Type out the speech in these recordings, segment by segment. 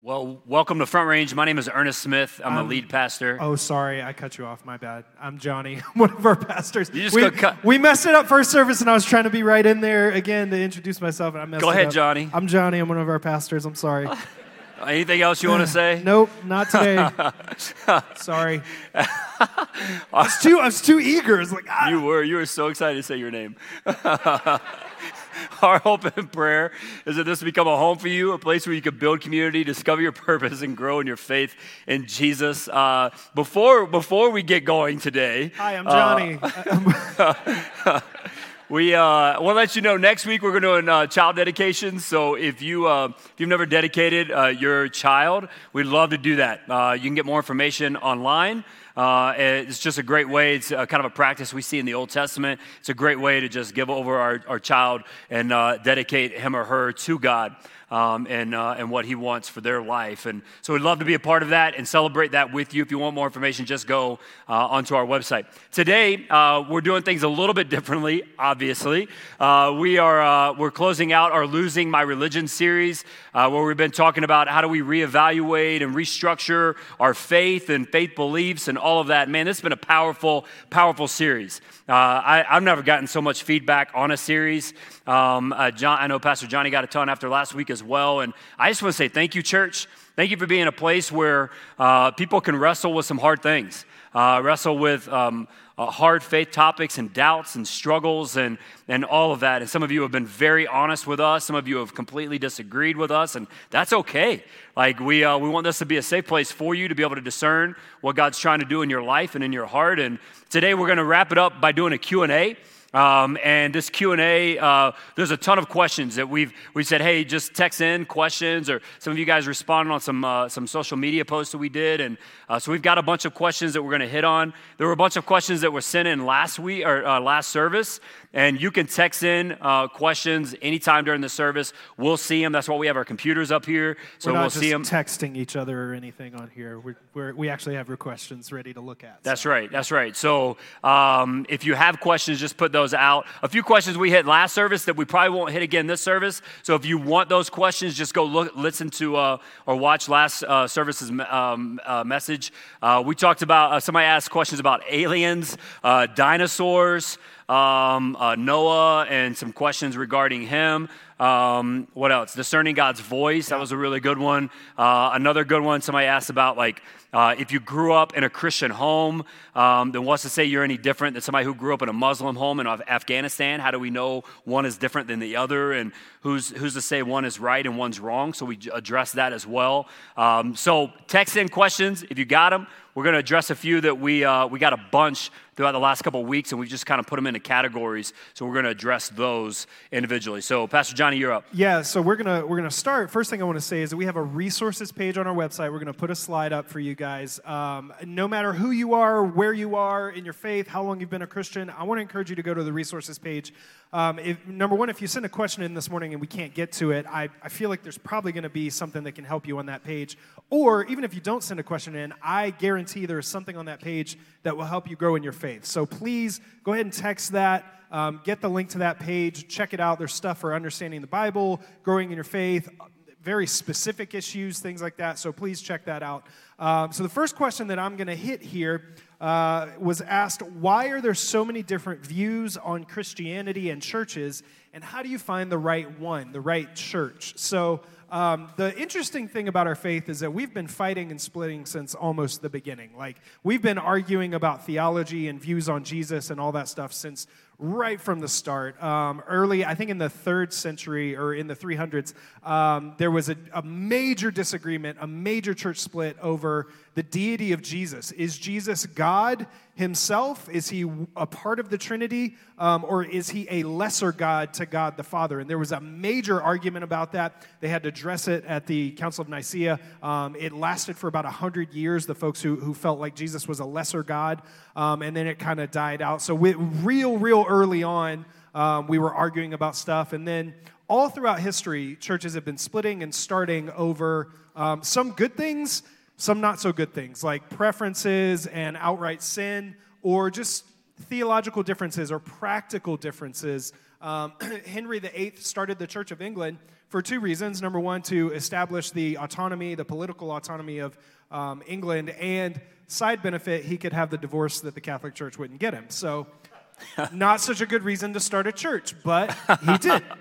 Well, welcome to Front Range. My name is Ernest Smith. I'm the Um, lead pastor. Oh, sorry, I cut you off. My bad. I'm Johnny, one of our pastors. You just we, cut. we messed it up first service, and I was trying to be right in there again to introduce myself, and I messed Go ahead, up. Johnny. I'm Johnny. I'm one of our pastors. I'm sorry. Anything else you want to say? nope, not today. sorry. I was too. I was too eager. It's like ah. You were. You were so excited to say your name. Our hope and prayer is that this will become a home for you, a place where you can build community, discover your purpose, and grow in your faith in Jesus. Uh, before before we get going today, Hi, I'm uh, Johnny. We uh, want to let you know next week we're going to do uh, child dedication. So if you uh, if you've never dedicated uh, your child, we'd love to do that. Uh, you can get more information online. Uh, it's just a great way. It's uh kind of a practice we see in the Old Testament. It's a great way to just give over our, our child and uh, dedicate him or her to God um, and, uh, and what he wants for their life. And so we'd love to be a part of that and celebrate that with you. If you want more information, just go uh, onto our website. Today, uh, we're doing things a little bit differently, obviously. Uh, we are, uh, we're closing out our Losing My Religion series, uh, where we've been talking about how do we reevaluate and restructure our faith and faith beliefs and all of that. Man, this has been a powerful, powerful series. I, I've never gotten so much feedback on a series. Um, John, I know Pastor Johnny got a ton after last week as well. And I just want to say thank you, church. Thank you for being a place where uh, people can wrestle with some hard things, uh, wrestle with um, uh, hard faith topics and doubts and struggles and, and all of that. And some of you have been very honest with us. Some of you have completely disagreed with us, and that's okay. Like, we, uh, we want this to be a safe place for you to be able to discern what God's trying to do in your life and in your heart. And today we're going to wrap it up by doing a Q&A. Um, and this q&a uh, there's a ton of questions that we've we said hey just text in questions or some of you guys responded on some uh, some social media posts that we did and uh, so we've got a bunch of questions that we're going to hit on there were a bunch of questions that were sent in last week or uh, last service and you can text in uh, questions anytime during the service we'll see them that's why we have our computers up here so we're not we'll just see them texting each other or anything on here. We're, we're, we actually have your questions ready to look at. That's so. right. That's right. So um, if you have questions, just put those out. A few questions we hit last service that we probably won't hit again this service. So if you want those questions, just go look, listen to uh, or watch last uh, service's um, uh, message. Uh, we talked about uh, somebody asked questions about aliens, uh, dinosaurs. Um, uh, Noah and some questions regarding him. Um, what else? Discerning God's voice. That was a really good one. Uh, another good one. Somebody asked about like uh, if you grew up in a Christian home, um, then what's to say you're any different than somebody who grew up in a Muslim home in Af- Afghanistan? How do we know one is different than the other? And who's, who's to say one is right and one's wrong? So we address that as well. Um, so text in questions if you got them. We're going to address a few that we, uh, we got a bunch throughout the last couple of weeks, and we've just kind of put them into categories. So we're going to address those individually. So, Pastor Johnny, you're up. Yeah, so we're gonna we're gonna start. First thing I want to say is that we have a resources page on our website. We're gonna put a slide up for you guys. Um, no matter who you are, where you are in your faith, how long you've been a Christian, I want to encourage you to go to the resources page. Um, if, number one, if you send a question in this morning and we can't get to it, I, I feel like there's probably going to be something that can help you on that page. Or even if you don't send a question in, I guarantee there's something on that page that will help you grow in your faith. So please go ahead and text that. Um, get the link to that page. Check it out. There's stuff for understanding the Bible, growing in your faith, very specific issues, things like that. So please check that out. Um, so the first question that I'm going to hit here uh, was asked why are there so many different views on Christianity and churches, and how do you find the right one, the right church? So um, the interesting thing about our faith is that we've been fighting and splitting since almost the beginning. Like, we've been arguing about theology and views on Jesus and all that stuff since right from the start. Um, early, I think in the third century or in the 300s, um, there was a, a major disagreement, a major church split over the deity of Jesus. Is Jesus God himself? Is he a part of the Trinity? Um, or is he a lesser God to God the Father? And there was a major argument about that. They had to address it at the Council of Nicaea. Um, it lasted for about 100 years, the folks who, who felt like Jesus was a lesser God. Um, and then it kind of died out. So, we, real, real early on, um, we were arguing about stuff. And then all throughout history, churches have been splitting and starting over um, some good things, some not so good things, like preferences and outright sin, or just theological differences or practical differences. Um, Henry VIII started the Church of England for two reasons. Number one, to establish the autonomy, the political autonomy of um, England, and side benefit, he could have the divorce that the Catholic Church wouldn't get him. So, not such a good reason to start a church, but he did.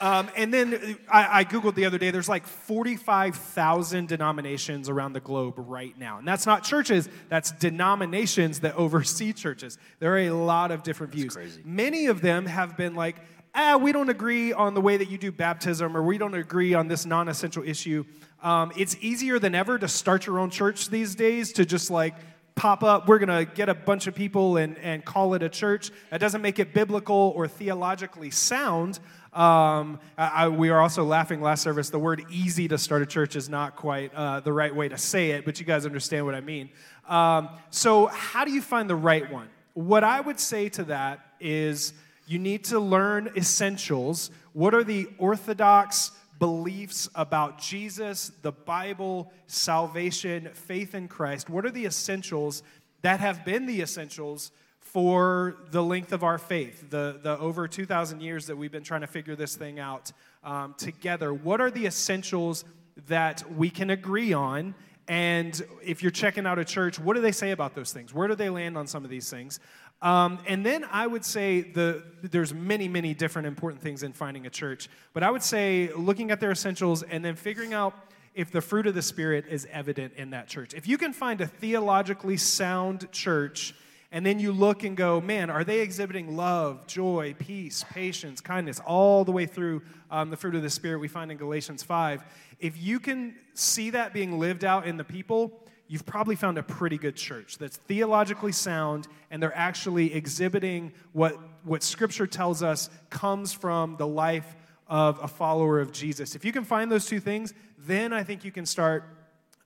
Um, and then I, I, Googled the other day, there's like 45,000 denominations around the globe right now. And that's not churches, that's denominations that oversee churches. There are a lot of different views. Many of them have been like, ah, we don't agree on the way that you do baptism, or we don't agree on this non essential issue. Um, it's easier than ever to start your own church these days to just like pop up, we're going to get a bunch of people and, and call it a church. That doesn't make it biblical or theologically sound. Um, I, we are also laughing last service. The word easy to start a church is not quite uh, the right way to say it, but you guys understand what I mean. Um, so, how do you find the right one? What I would say to that is you need to learn essentials. What are the orthodox beliefs about Jesus, the Bible, salvation, faith in Christ? What are the essentials that have been the essentials for the length of our faith, the, the over 2,000 years that we've been trying to figure this thing out um, together. What are the essentials that we can agree on? And if you're checking out a church, what do they say about those things? Where do they land on some of these things? Um, and then I would say the, there's many, many different important things in finding a church. But I would say looking at their essentials and then figuring out if the fruit of the Spirit is evident in that church. If you can find a theologically sound church and then you look and go, man, are they exhibiting love, joy, peace, patience, kindness, all the way through um, the fruit of the Spirit we find in Galatians 5? If you can see that being lived out in the people, you've probably found a pretty good church that's theologically sound and they're actually exhibiting what, what Scripture tells us comes from the life of a follower of Jesus. If you can find those two things, then I think you can start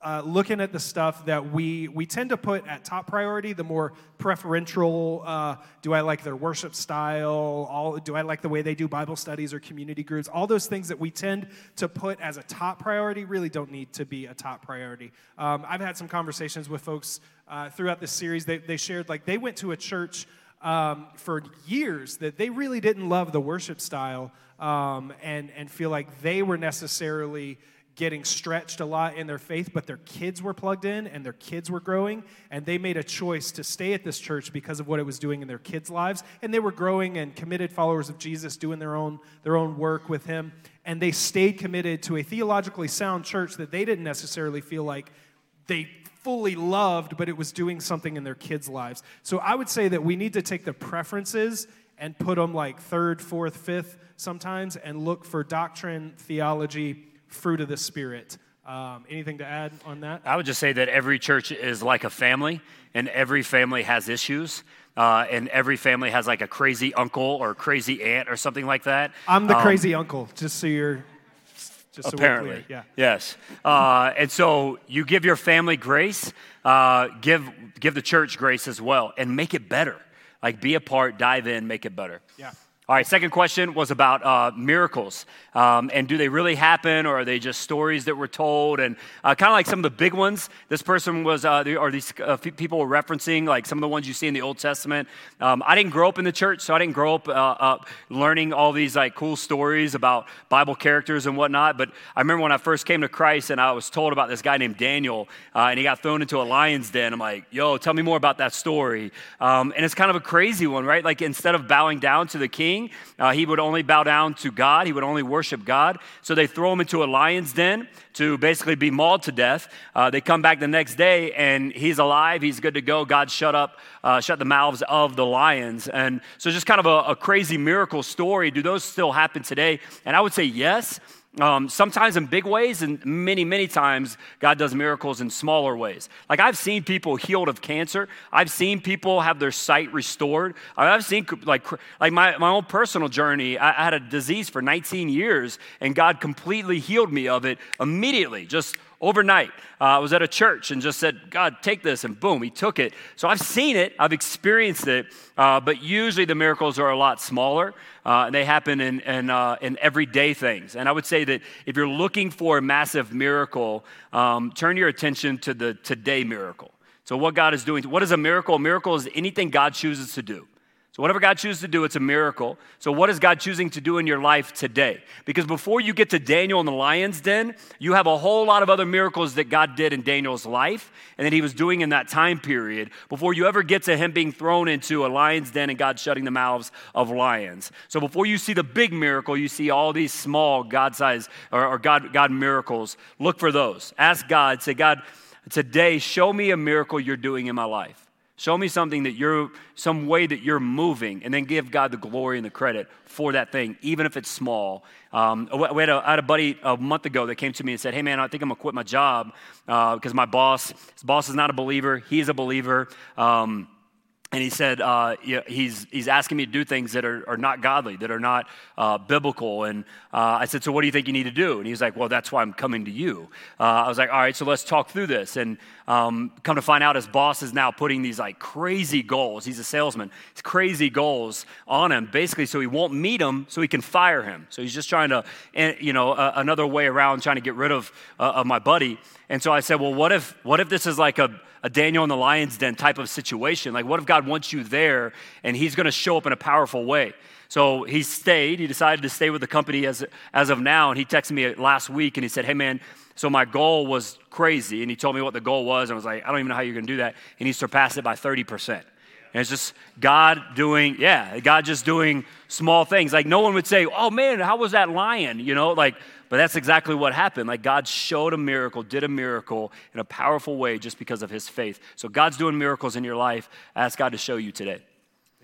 uh, looking at the stuff that we, we tend to put at top priority, the more preferential, uh, do I like their worship style? All, do I like the way they do Bible studies or community groups? All those things that we tend to put as a top priority really don't need to be a top priority. Um, I've had some conversations with folks uh, throughout this series. They, they shared like they went to a church um, for years that they really didn't love the worship style um, and, and feel like they were necessarily getting stretched a lot in their faith, but their kids were plugged in and their kids were growing, and they made a choice to stay at this church because of what it was doing in their kids' lives. And they were growing and committed followers of Jesus, doing their own, their own work with him. And they stayed committed to a theologically sound church that they didn't necessarily feel like they fully loved, but it was doing something in their kids' lives. So I would say that we need to take the preferences and put them like third, fourth, fifth sometimes and look for doctrine, theology, fruit of the Spirit. Um, anything to add on that? I would just say that every church is like a family, and every family has issues. Uh, and every family has like a crazy uncle or crazy aunt or something like that. I'm the um, crazy uncle, just so you're. Just so apparently, yeah. Yes, uh, and so you give your family grace, uh, give give the church grace as well, and make it better. Like be a part, dive in, make it better. Yeah. All right, second question was about uh, miracles. Um, and do they really happen or are they just stories that were told? And uh, kind of like some of the big ones, this person was, uh, or these uh, people were referencing, like some of the ones you see in the Old Testament. Um, I didn't grow up in the church, so I didn't grow up learning all these like cool stories about Bible characters and whatnot. But I remember when I first came to Christ and I was told about this guy named Daniel uh, and he got thrown into a lion's den. I'm like, yo, tell me more about that story. Um, and it's kind of a crazy one, right? Like instead of bowing down to the king, king. Uh, he would only bow down to God, he would only worship God. So they throw him into a lion's den to basically be mauled to death. Uh, they come back the next day and he's alive, he's good to go. God shut up, uh, shut the mouths of the lions. And so just kind of a, a crazy miracle story. Do those still happen today? And I would say yes. Um, sometimes in big ways, and many, many times, God does miracles in smaller ways. Like I've seen people healed of cancer. I've seen people have their sight restored. I've seen like like my, my own personal journey. I, I had a disease for 19 years, and God completely healed me of it immediately. Just overnight. Uh, I was at a church and just said, God, take this, and boom, he took it. So I've seen it, I've experienced it, uh, but usually the miracles are a lot smaller. Uh, and they happen in, in, uh, in, everyday things. And I would say that if you're looking for a massive miracle, um, turn your attention to the today miracle. So, what God is doing. What is a miracle? A miracle is anything God chooses to do. So, whatever God chooses to do, it's a miracle. So, what is God choosing to do in your life today? Because before you get to Daniel in the lion's den, you have a whole lot of other miracles that God did in Daniel's life and that he was doing in that time period before you ever get to him being thrown into a lion's den and God shutting the mouths of lions. So, before you see the big miracle, you see all these small God sized or, or God, God miracles. Look for those. Ask God, say, God, today, show me a miracle you're doing in my life. Show me something that you're, some way that you're moving, and then give God the glory and the credit for that thing, even if it's small. Um, we had a, I had a buddy a month ago that came to me and said, Hey, man, I think I'm going to quit my job because uh, my boss, his boss is not a believer. He's a believer. Um, and he said uh, he's, he's asking me to do things that are, are not godly, that are not uh, biblical. And uh, I said, So what do you think you need to do? And he's like, Well, that's why I'm coming to you. Uh, I was like, All right, so let's talk through this. And um, come to find out, his boss is now putting these like crazy goals. He's a salesman, He's crazy goals on him, basically, so he won't meet him, so he can fire him. So he's just trying to, eh, you know, another way around, trying to get rid of, uh, of my buddy. And so I said, Well, what if, what if this is like a, a Daniel in the lion's den type of situation. Like, what if God wants you there and he's going to show up in a powerful way? So he stayed. He decided to stay with the company as, as of now. And he texted me last week and he said, Hey, man, so my goal was crazy. And he told me what the goal was. And I was like, I don't even know how you're going to do that. And he surpassed it by 30%. And it's just God doing, yeah, God just doing small things. Like no one would say, oh man, how was that lion? You know, like but that's exactly what happened. Like God showed a miracle, did a miracle in a powerful way just because of his faith. So God's doing miracles in your life. Ask God to show you today.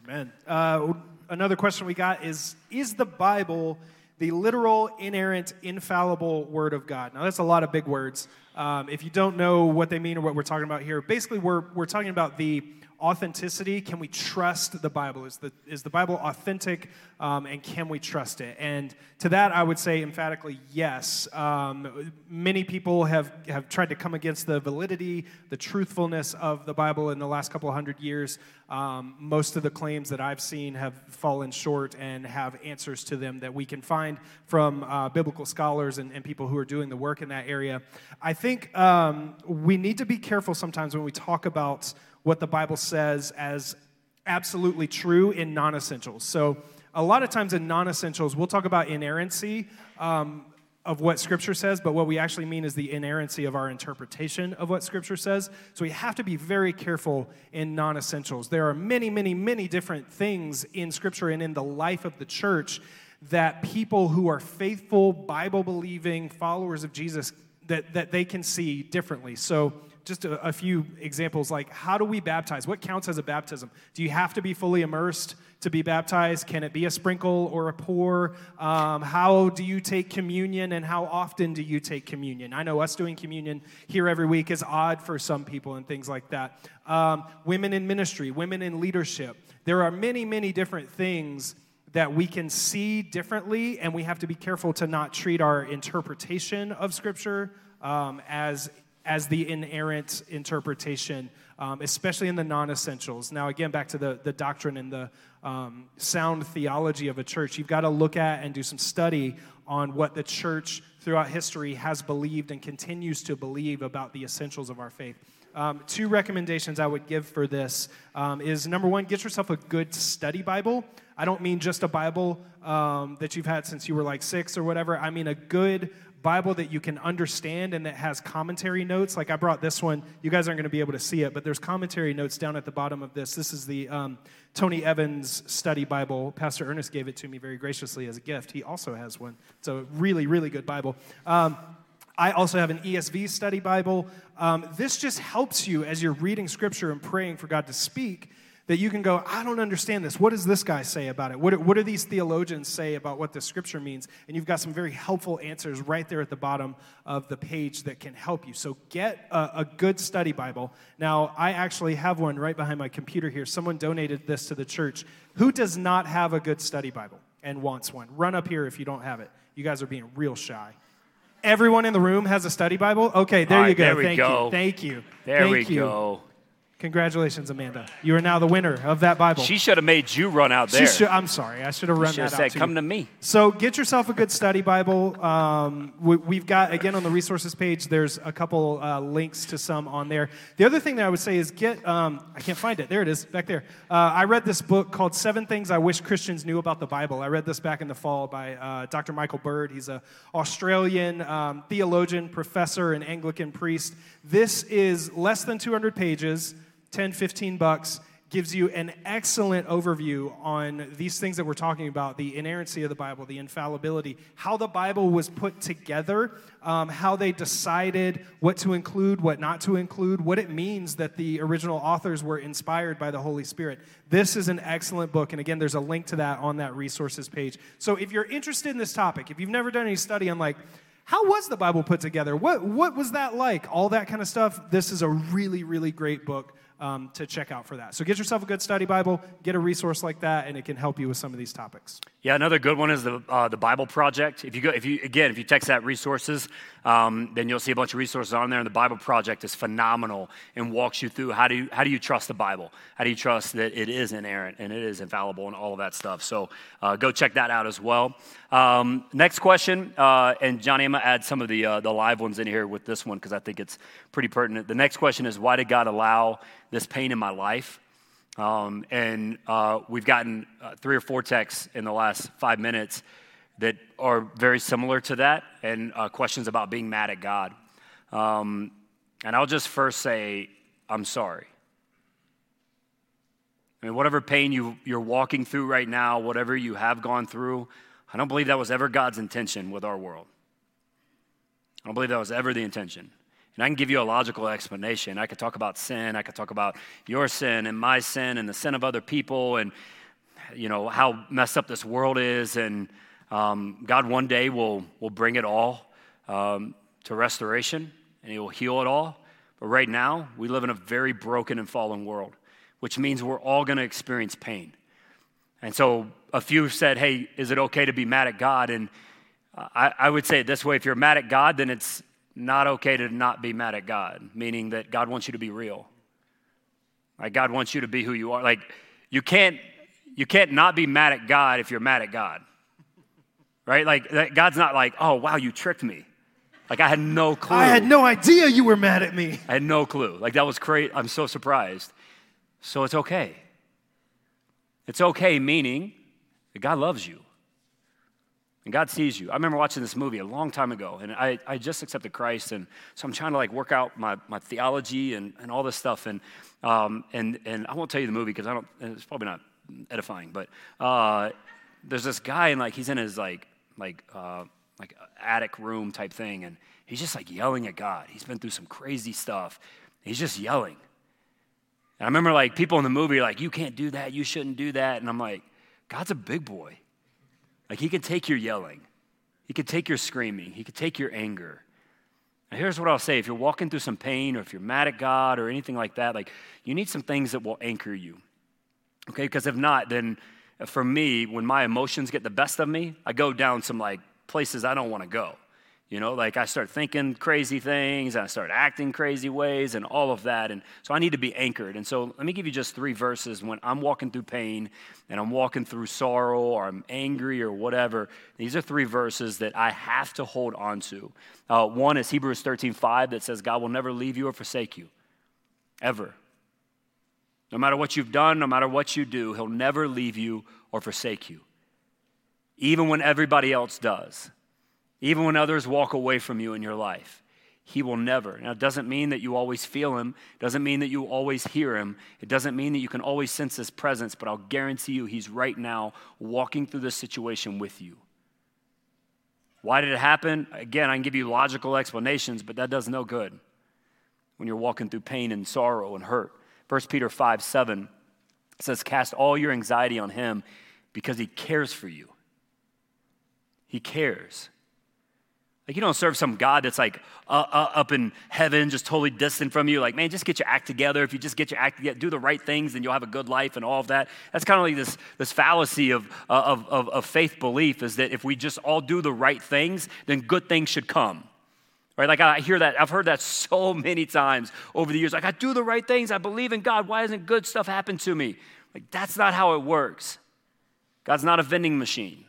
Amen. Uh, another question we got is Is the Bible the literal, inerrant, infallible Word of God? Now, that's a lot of big words. Um, if you don't know what they mean or what we're talking about here, basically, we're, we're talking about the authenticity. Can we trust the Bible? Is the, is the Bible authentic um, and can we trust it? And to that, I would say emphatically yes. Um, many people have, have tried to come against the validity, the truthfulness of the Bible in the last couple hundred years. Um, most of the claims that I've seen have fallen short and have answers to them that we can find from uh, biblical scholars and, and, people who are doing the work in that area. I think um, we need to be careful sometimes when we talk about what the Bible says as absolutely true in non essentials. So, a lot of times in non essentials, we'll talk about inerrancy um, of what Scripture says, but what we actually mean is the inerrancy of our interpretation of what Scripture says. So, we have to be very careful in non essentials. There are many, many, many different things in Scripture and in the life of the church that people who are faithful, Bible believing followers of Jesus that, that they can see differently. So, just a, a, few examples like how do we baptize? What counts as a baptism? Do you have to be fully immersed to be baptized? Can it be a sprinkle or a pour? Um, how do you take communion and how often do you take communion? I know us doing communion here every week is odd for some people and things like that. Um, women in ministry, women in leadership. There are many, many different things that we can see differently, and we have to be careful to not treat our interpretation of Scripture um, as as the inerrant interpretation, um, especially in the non essentials. Now, again, back to the, the doctrine and the um, sound theology of a church, you've got to look at and do some study on what the church throughout history has believed and continues to believe about the essentials of our faith. Um, two recommendations I would give for this um, is number one, get yourself a good study Bible. I don't mean just a Bible um, that you've had since you were like six or whatever. I mean a good Bible that you can understand and that has commentary notes. Like I brought this one. You guys aren't going to be able to see it, but there's commentary notes down at the bottom of this. This is the um, Tony Evans Study Bible. Pastor Ernest gave it to me very graciously as a gift. He also has one. It's a really, really good Bible. Um, I also have an ESV study Bible. Um, this just helps you as you're reading scripture and praying for God to speak that you can go, I don't understand this. What does this guy say about it? What, what do these theologians say about what the scripture means? And you've got some very helpful answers right there at the bottom of the page that can help you. So get a, a good study Bible. Now, I actually have one right behind my computer here. Someone donated this to the church. Who does not have a good study Bible and wants one? Run up here if you don't have it. You guys are being real shy. Everyone in the room has a study Bible? Okay, there you go. There we Thank go. you. Thank you. There Thank we you. go. Congratulations, Amanda. You are now the winner of that Bible. She should have made you run out there. Should, I'm sorry. I should have run that have out said, to "Come to me." So get yourself a good study Bible. Um, we, have got again on the resources page. There's a couple uh, links to some on there. The other thing that I would say is get. Um, I can't find it. There it is, back there. Uh, I read this book called Seven Things I Wish Christians Knew About the Bible. I read this back in the fall by uh, Dr. Michael Bird. He's an Australian um, theologian, professor, and Anglican priest. This is less than 200 pages, 10, 15 bucks gives you an excellent overview on these things that we're talking about the inerrancy of the Bible, the infallibility, how the Bible was put together, um, how they decided what to include, what not to include, what it means that the original authors were inspired by the Holy Spirit. This is an excellent book. And again, there's a link to that on that resources page. So if you're interested in this topic, if you've never done any study on like, how was the Bible put together? What, what was that like? All that kind of stuff. This is a really, really great book um, to check out for that. So get yourself a good study Bible, get a resource like that, and it can help you with some of these topics. Yeah, another good one is the uh, the Bible Project. If you go, if you again, if you text that resources, um, then you'll see a bunch of resources on there. And the Bible Project is phenomenal and walks you through how do you how do you trust the Bible? How do you trust that it is inerrant and it is infallible and all of that stuff? So uh, go check that out as well. Um, next question, uh, and Johnny, I'm gonna add some of the uh, the live ones in here with this one because I think it's pretty pertinent. The next question is why did God allow this pain in my life. Um, and uh, we've gotten uh, three or four texts in the last five minutes that are very similar to that and uh, questions about being mad at God. Um, and I'll just first say, I'm sorry. I mean, whatever pain you, you're walking through right now, whatever you have gone through, I don't believe that was ever God's intention with our world. I don't believe that was ever the intention. And I can give you a logical explanation. I could talk about sin. I could talk about your sin and my sin and the sin of other people and, you know, how messed up this world is. And um, God one day will, will bring it all um, to restoration and He will heal it all. But right now, we live in a very broken and fallen world, which means we're all going to experience pain. And so a few said, hey, is it okay to be mad at God? And I, I would say it this way if you're mad at God, then it's not okay to not be mad at God, meaning that God wants you to be real. Like God wants you to be who you are. Like you can't you can't not be mad at God if you're mad at God. Right? Like God's not like, "Oh, wow, you tricked me." Like I had no clue. I had no idea you were mad at me. I had no clue. Like that was great. I'm so surprised. So it's okay. It's okay meaning that God loves you. And God sees you. I remember watching this movie a long time ago, and I, I just accepted Christ, and so I'm trying to like work out my, my theology and, and all this stuff. And, um, and, and I won't tell you the movie because I don't, it's probably not edifying, but uh, there's this guy, and like he's in his like, like, uh, like attic room type thing, and he's just like yelling at God. He's been through some crazy stuff. He's just yelling. And I remember like people in the movie like, you can't do that, you shouldn't do that. And I'm like, God's a big boy. Like, he can take your yelling, he can take your screaming, he can take your anger. Now, here's what I'll say if you're walking through some pain or if you're mad at God or anything like that, like, you need some things that will anchor you. Okay? Because if not, then for me, when my emotions get the best of me, I go down some like places I don't want to go. You know, like I start thinking crazy things, I start acting crazy ways, and all of that. And so I need to be anchored. And so let me give you just three verses when I'm walking through pain and I'm walking through sorrow or I'm angry or whatever. These are three verses that I have to hold on to. Uh, one is Hebrews 13 5 that says, God will never leave you or forsake you, ever. No matter what you've done, no matter what you do, He'll never leave you or forsake you, even when everybody else does even when others walk away from you in your life. He will never. Now, it doesn't mean that you always feel him, it doesn't mean that you always hear him, it doesn't mean that you can always sense his presence, but I'll guarantee you he's right now walking through this situation with you. Why did it happen? Again, I can give you logical explanations, but that does no good when you're walking through pain and sorrow and hurt. 1 Peter 5 7 says, Cast all your anxiety on him because he cares for you. He cares. Like, you don't serve some God that's like uh, uh, up in heaven, just totally distant from you. Like, man, just get your act together. If you just get your act together, do the right things, then you'll have a good life and all of that. That's kind of like this, this fallacy of, uh, of, of, of faith belief is that if we just all do the right things, then good things should come Right? Like I hear that, I've heard that so many times over the years. Like, I do the right things, I believe in God. Why hasn't good stuff happened to me? Like, that's not how it works. God's not a vending machine.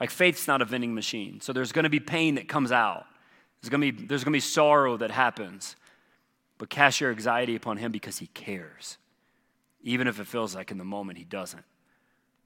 Like, faith's not a vending machine. So there's gonna be pain that comes out, there's gonna be, there's gonna be sorrow that happens. But cast your anxiety upon Him because He cares, even if it feels like in the moment He doesn't.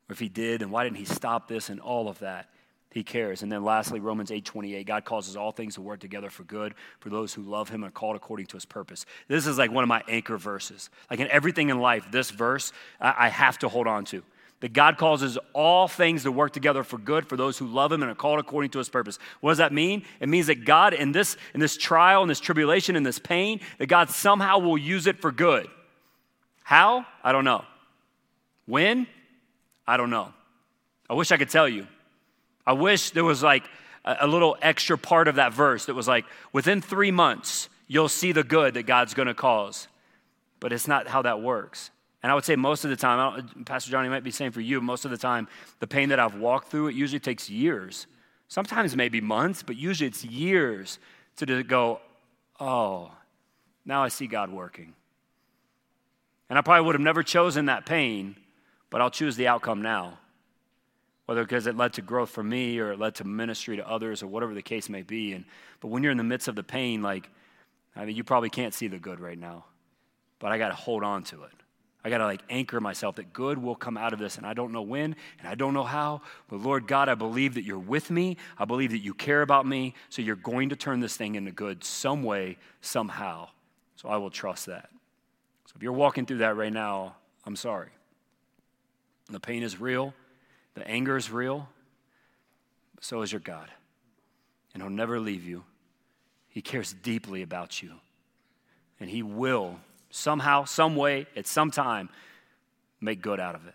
Or if He did, then why didn't He stop this and all of that? he cares. And then lastly, Romans 8:28, God causes all things to work together for good for those who love him and are called according to his purpose. This is like one of my anchor verses. Like in everything in life, this verse I have to hold on to. That God causes all things to work together for good for those who love him and are called according to his purpose. What does that mean? It means that God in this in this trial, in this tribulation, in this pain, that God somehow will use it for good. How? I don't know. When? I don't know. I wish I could tell you. I wish there was like a, little extra part of that verse that was like, within three months, you'll see the good that God's going to cause. But it's not how that works. And I would say most of the time, Pastor Johnny might be saying for you, most of the time, the pain that I've walked through, it usually takes years. Sometimes maybe months, but usually it's years to go, oh, now I see God working. And I probably would have never chosen that pain, but I'll choose the outcome now whether because it led to growth for me or it led to ministry to others or whatever the case may be. And, but when you're in the midst of the pain, like, I mean, you probably can't see the good right now, but I got to hold on to it. I got to like anchor myself that good will come out of this. And I don't know when and I don't know how, but Lord God, I believe that you're with me. I believe that you care about me. So you're going to turn this thing into good some way, somehow. So I will trust that. So if you're walking through that right now, I'm sorry. The pain is real. The anger is real, so is your God. And He'll never leave you. He cares deeply about you. And He will, somehow, some way, at some time, make good out of it.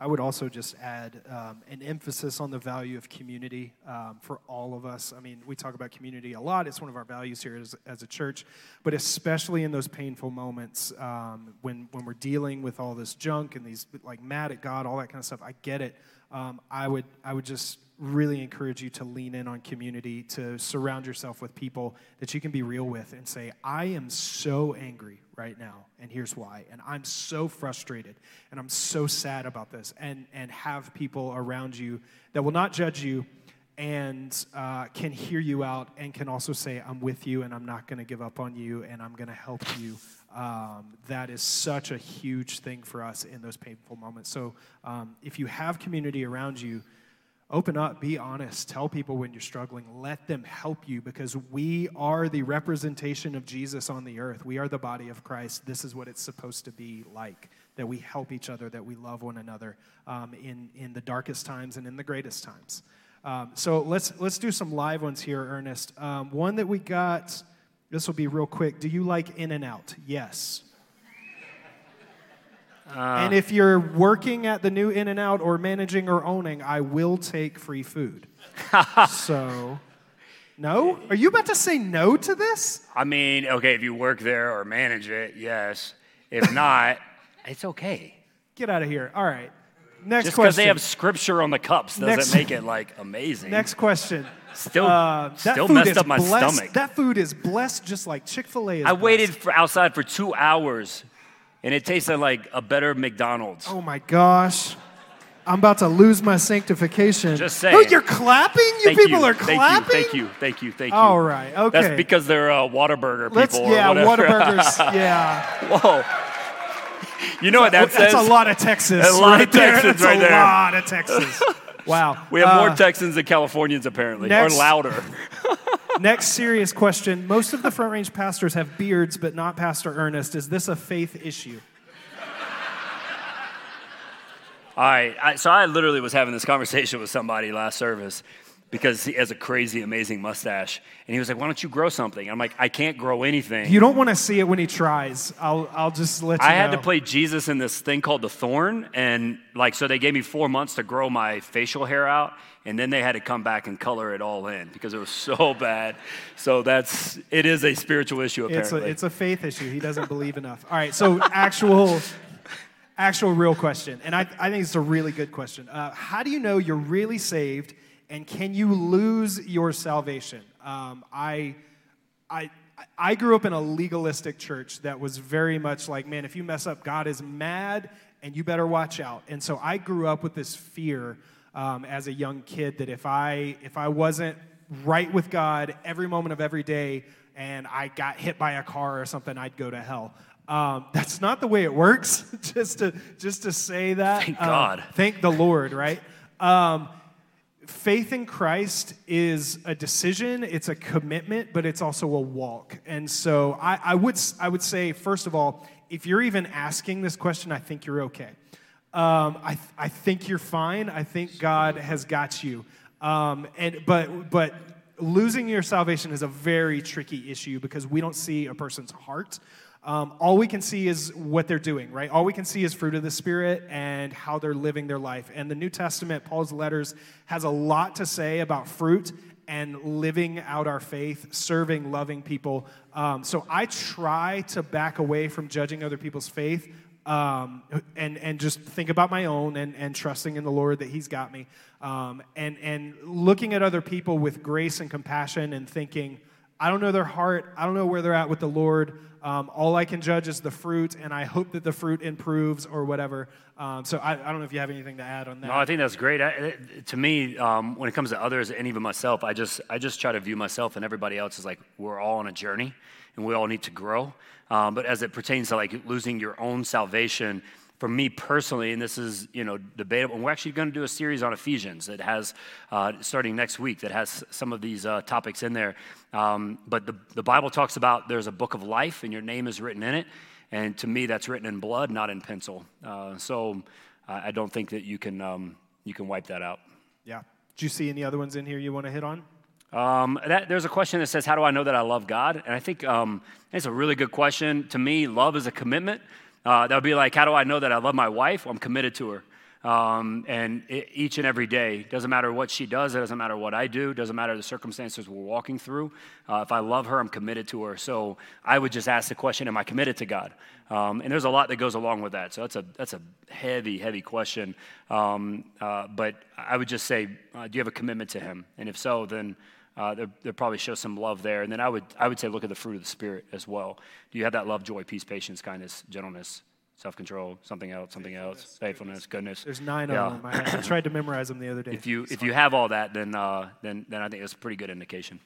I would also just add um, an emphasis on the value of community um, for all of us. I mean, we talk about community a lot. It's one of our values here as, as a church, but especially in those painful moments um, when, when we're dealing with all this junk and these, like, mad at God, all that kind of stuff. I get it. Um, I, would, I would just really encourage you to lean in on community, to surround yourself with people that you can be real with and say, I am so angry right now, and here's why. And I'm so frustrated, and I'm so sad about this. And, and have people around you that will not judge you and uh, can hear you out and can also say, I'm with you and I'm not going to give up on you and I'm going to help you. Um, that is such a huge thing for us in those painful moments. So um, if you have community around you, Open up, be honest, tell people when you're struggling, let them help you because we are the representation of Jesus on the earth. We are the body of Christ. This is what it's supposed to be like that we help each other, that we love one another um, in, in the darkest times and in the greatest times. Um, so let's, let's do some live ones here, Ernest. Um, one that we got, this will be real quick. Do you like In and Out? Yes. Uh, and if you're working at the new In and Out or managing or owning, I will take free food. so, no? Are you about to say no to this? I mean, okay, if you work there or manage it, yes. If not, it's okay. Get out of here. All right. Next question. Just because they have scripture on the cups doesn't Next, make it like amazing. Next question. Still, uh, still messed up my blessed, stomach. That food is blessed just like Chick fil A is. I blessed. waited for outside for two hours and it tasted like a better McDonald's. Oh my gosh. I'm about to lose my sanctification. Just saying. Oh, you're clapping? You thank people you, are clapping? Thank you, thank you, thank you. All right, okay. That's because they're uh, Whataburger people. Let's, yeah, Whataburgers, yeah. Whoa. You know what that that's says? That's a lot of Texas. A lot right of there. That's right a there. A lot of Texas. Wow. We have more uh, Texans than Californians, apparently, next, or louder. next serious question. Most of the Front Range pastors have beards, but not Pastor Ernest. Is this a faith issue? All right. I, so I literally was having this conversation with somebody last service because he has a crazy, amazing mustache. And he was like, Why don't you grow something? I'm like, I can't grow anything. You don't want to see it when he tries. I'll, I'll just let you know. I know. had to play Jesus in this thing called the thorn. And like, so they gave me four months to grow my facial hair out. And then they had to come back and color it all in because it was so bad. So that's, it is a spiritual issue, apparently. It's a, it's a faith issue. He doesn't believe enough. All right. So, actual actual real question, and I, I think it's a really good question. Uh, how do you know you're really saved, and can you lose your salvation? Um, I, I, I grew up in a legalistic church that was very much like, man, if you mess up, God is mad and you better watch out. And so I grew up with this fear um, as a young kid that if I if I wasn't right with God every moment of every day and I got hit by a car or something, I'd go to hell. Um, that's not the way it works. just to just to say that. Thank um, God. Thank the Lord. Right. Faith in Christ is a decision, it's a commitment, but it's also a walk. And so I, I, would, I would say, first of all, if you're even asking this question, I think you're okay. Um, I, I think you're fine. I think God has got you. Um, and, but, but losing your salvation is a very tricky issue because we don't see a person's heart. Um, all we can see is what they're doing, right? All we can see is fruit of the Spirit and how they're living their life. And the New Testament, Paul's letters, has a lot to say about fruit and living out our faith, serving, loving people. Um, so I try to back away from judging other people's faith um, and, and just think about my own and, and trusting in the Lord that He's got me. Um, and, and looking at other people with grace and compassion and thinking, I don't know their heart. I don't know where they're at with the Lord. Um, all I can judge is the fruit, and I hope that the fruit improves or whatever. Um, so I, I, don't know if you have anything to add on that. No, I think that's great. I, to me, um, when it comes to others and even myself, I just I just try to view myself and everybody else as like we're all on a journey, and we all need to grow. Um, but as it pertains to like losing your own salvation, for me personally, and this is you know debatable. And we're actually going to do a series on Ephesians that has uh, starting next week that has some of these uh, topics in there. Um, but the, the Bible talks about there's a book of life, and your name is written in it. And to me, that's written in blood, not in pencil. Uh, so I don't think that you can um, you can wipe that out. Yeah. Do you see any other ones in here you want to hit on? Um, that, there's a question that says, "How do I know that I love God?" And I think um, it's a really good question. To me, love is a commitment. Uh, that would be like, how do I know that I love my wife? I'm committed to her. Um, and it, each and every day, doesn't matter what she does, it doesn't matter what I do, doesn't matter the circumstances we're walking through. Uh, if I love her, I'm committed to her. So I would just ask the question, am I committed to God? Um, and there's a lot that goes along with that. So that's a, that's a heavy, heavy question. Um, uh, but I would just say, uh, do you have a commitment to Him? And if so, then uh, there, there probably shows some love there. And then I would, I would say, look at the fruit of the Spirit as well. Do you have that love, joy, peace, patience, kindness, gentleness, self control, something else, something else, faithfulness, goodness. There's nine yeah. of them. I, tried to memorize them the other day. If you, if you have all that, then, uh, then, then I think it's a pretty good indication.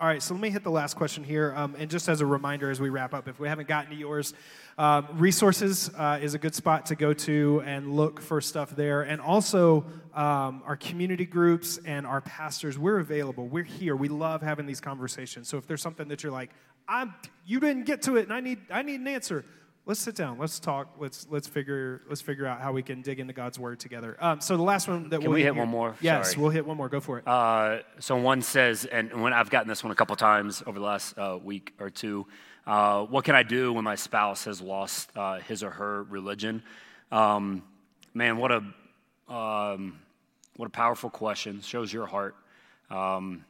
All right, so let me hit the last question here. Um, and just as a reminder as we wrap up, if we haven't gotten to yours, um, resources uh, is a good spot to go to and look for stuff there. And also, um, our community groups and our pastors, we're available. We're here. We love having these conversations. So if there's something that you're like, I'm, you didn't get to it and I need, I need an answer, let's sit down. Let's talk. Let's let's figure let's figure out how we can dig into God's word together. Um, so the last one that can we'll we hit, hit one more? Yes, Sorry. we'll hit one more. Go for it. Uh, so one says, and when I've gotten this one a couple times over the last uh, week or two, uh, what can I do when my spouse has lost uh, his or her religion? Um, man, what a um, what a powerful question. Shows your heart. Um,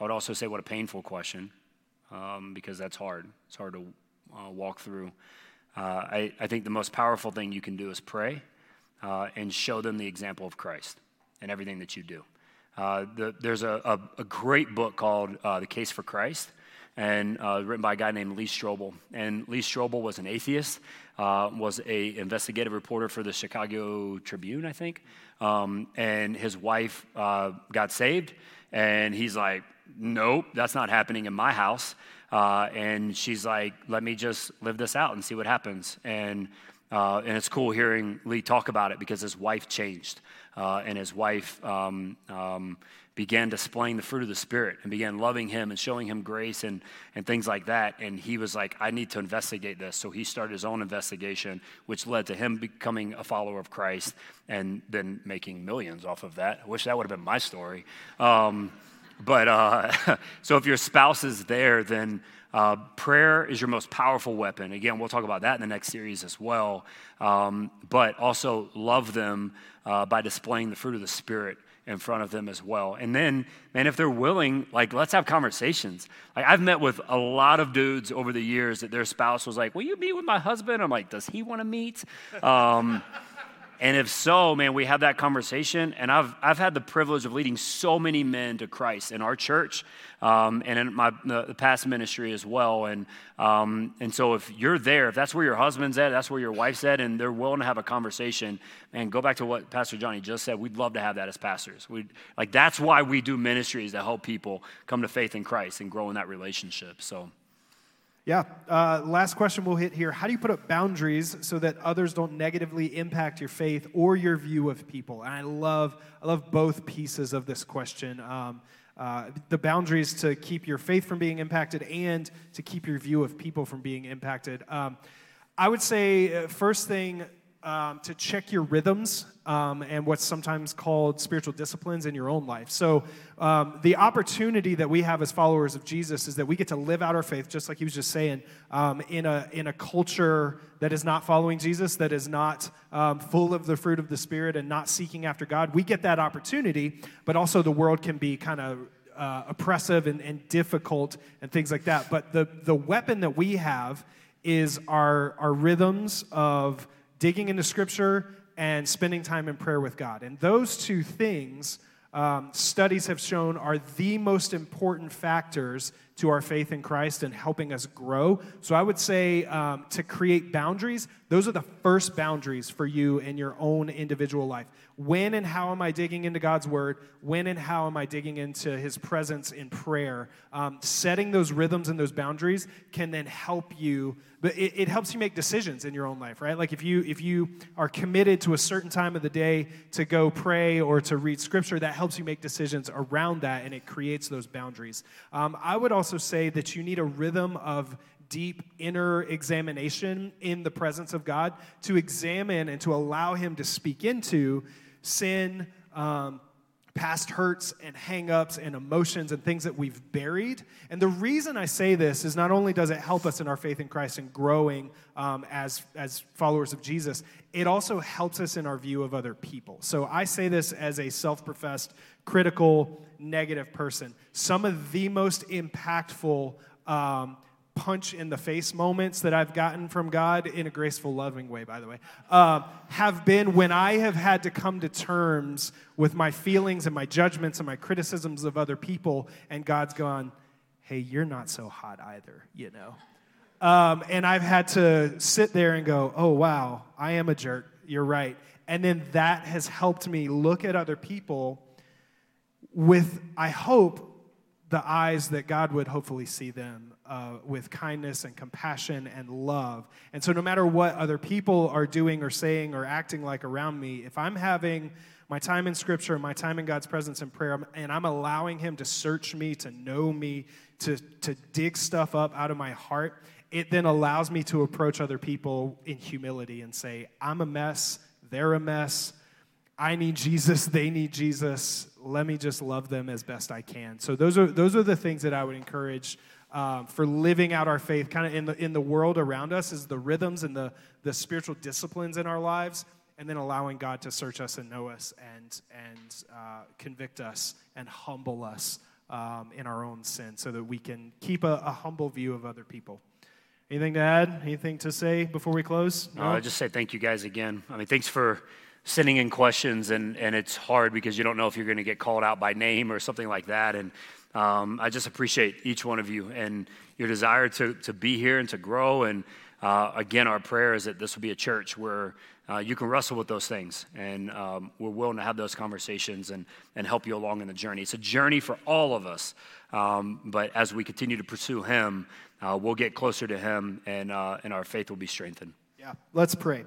I would also say what a painful question um, because that's hard. It's hard to uh, walk through. Uh, I, I, think the most powerful thing you can do is pray uh, and show them the example of Christ in everything that you do. Uh, the, there's a, a, a, great book called uh, The Case for Christ, and uh, written by a guy named Lee Strobel. And Lee Strobel was an atheist, was a investigative reporter for the Chicago Tribune, I think. Um, and his wife got saved, and he's like, "Nope, that's not happening in my house." Uh, and she's like, let me just live this out and see what happens. And, uh, and it's cool hearing Lee talk about it because his wife changed. Uh, and his wife um, um, began displaying the fruit of the Spirit and began loving him and showing him grace and, and things like that. And he was like, I need to investigate this. So he started his own investigation, which led to him becoming a follower of Christ and then making millions off of that. I wish that would have been my story. Um, but uh, so if your spouse is there, then uh, prayer is your most powerful weapon. Again, we'll talk about that in the next series as well. Um, but also love them uh, by displaying the fruit of the Spirit in front of them as well. And then, man, if they're willing, like, let's have conversations. Like, I've met with a lot of dudes over the years that their spouse was like, Will you meet with my husband? I'm like, Does he want to meet? Um, And if so, man, we have that conversation. And I've, I've had the privilege of leading so many men to Christ in our church um, and in my the past ministry as well. And, um, and so if you're there, if that's where your husband's at, that's where your wife's at, and they're willing to have a conversation, and go back to what Pastor Johnny just said, we'd love to have that as pastors. we like, that's why we do ministries to help people come to faith in Christ and grow in that relationship. So. Yeah. Uh, last question we'll hit here. How do you put up boundaries so that others don't negatively impact your faith or your view of people? And I love, I love both pieces of this question. Um, uh, the boundaries to keep your faith from being impacted and to keep your view of people from being impacted. Um, I would say, uh, first thing, um, to check your rhythms um, and what's sometimes called spiritual disciplines in your own life. So, um, the opportunity that we have as followers of Jesus is that we get to live out our faith, just like he was just saying, um, in, a, in a culture that is not following Jesus, that is not um, full of the fruit of the Spirit and not seeking after God. We get that opportunity, but also the world can be kind of uh, oppressive and, and difficult and things like that. But the, the weapon that we have is our, our rhythms of digging into Scripture and spending time in prayer with God. And those two things, um, studies have shown, are the most important factors to our faith in Christ and helping us grow. So I would say um, to create boundaries, those are the first boundaries for you in your own individual life. When and how am I digging into God's word? When and how am I digging into his presence in prayer? Um, setting those rhythms and those boundaries can then help you but it, it, helps you make decisions in your own life right like if you if you are committed to a certain time of the day to go pray or to read scripture that helps you make decisions around that and it creates those boundaries um, i would also say that you need a rhythm of deep inner examination in the presence of God to examine and to allow Him to speak into sin, um, past hurts and hangups and emotions and things that we've buried. And the reason I say this is not only does it help us in our faith in Christ and growing um, as, as followers of Jesus, it also helps us in our view of other people. So I say this as a self professed, critical, negative person. Some of the most impactful um, punch in the face moments that I've gotten from God in a graceful, loving way, by the way, uh, have been when I have had to come to terms with my feelings and my judgments and my criticisms of other people, and God's gone, hey, you're not so hot either, you know. Um, and I've had to sit there and go, oh, wow, I am a jerk. You're right. And then that has helped me look at other people with, I hope, the eyes that God would hopefully see them uh, with kindness and compassion and love. And so, no matter what other people are doing or saying or acting like around me, if I'm having my time in Scripture my time in God's presence and prayer, and I'm allowing Him to search me, to know me, to, to dig stuff up out of my heart, it then allows me to approach other people in humility and say, I'm a mess, they're a mess. I need Jesus, they need Jesus. Let me just love them as best I can. So those are those are the things that I would encourage um, for living out our faith kind of in the, in the world around us is the rhythms and the, the spiritual disciplines in our lives and then allowing god to search us and know us and, and uh, convict us and humble us um, in our own sin so that we can keep a, a, humble view of other people anything to add anything to say before we close no? i just say thank you guys again i mean thanks for sending in questions and, and it's hard because you don't know if you're going to get called out by name or something like that and um, I just appreciate each one of you and your desire to, to be here and to grow. And uh, again, our prayer is that this will be a church where uh, you can wrestle with those things. And um, we're willing to have those conversations and, and help you along in the journey. It's a journey for all of us. Um, but as we continue to pursue Him, uh, we'll get closer to Him and, uh, and our faith will be strengthened. Yeah, let's pray.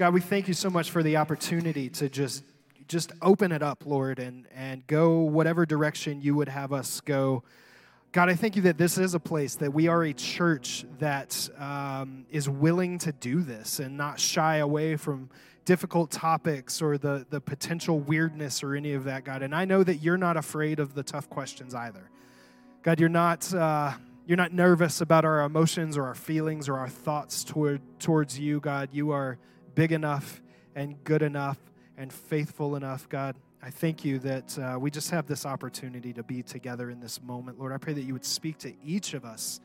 God, we thank you so much for the opportunity to just just open it up, Lord, and, and go whatever direction you would have us go. God, I thank you that this is a place that we are a church that um, is willing to do this and not shy away from difficult topics or the, the potential weirdness or any of that, God. And I know that you're not afraid of the tough questions either. God, you're not, uh, you're not nervous about our emotions or our feelings or our thoughts toward, towards you, God. You are big enough and good enough and faithful enough, God. I thank you that uh, we just have this opportunity to be together in this moment. Lord, I pray that you would speak to each of us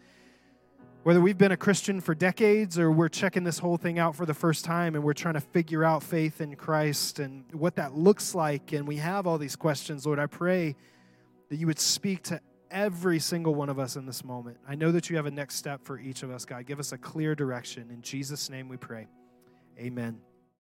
Whether we've been a Christian for decades or we're checking this whole thing out for the first time and we're trying to figure out faith in Christ and what that looks like, and we have all these questions, Lord, I pray that you would speak to every single one of us in this moment. I know that you have a next step for each of us, God. Give us a clear direction. In Jesus' name we pray. Amen.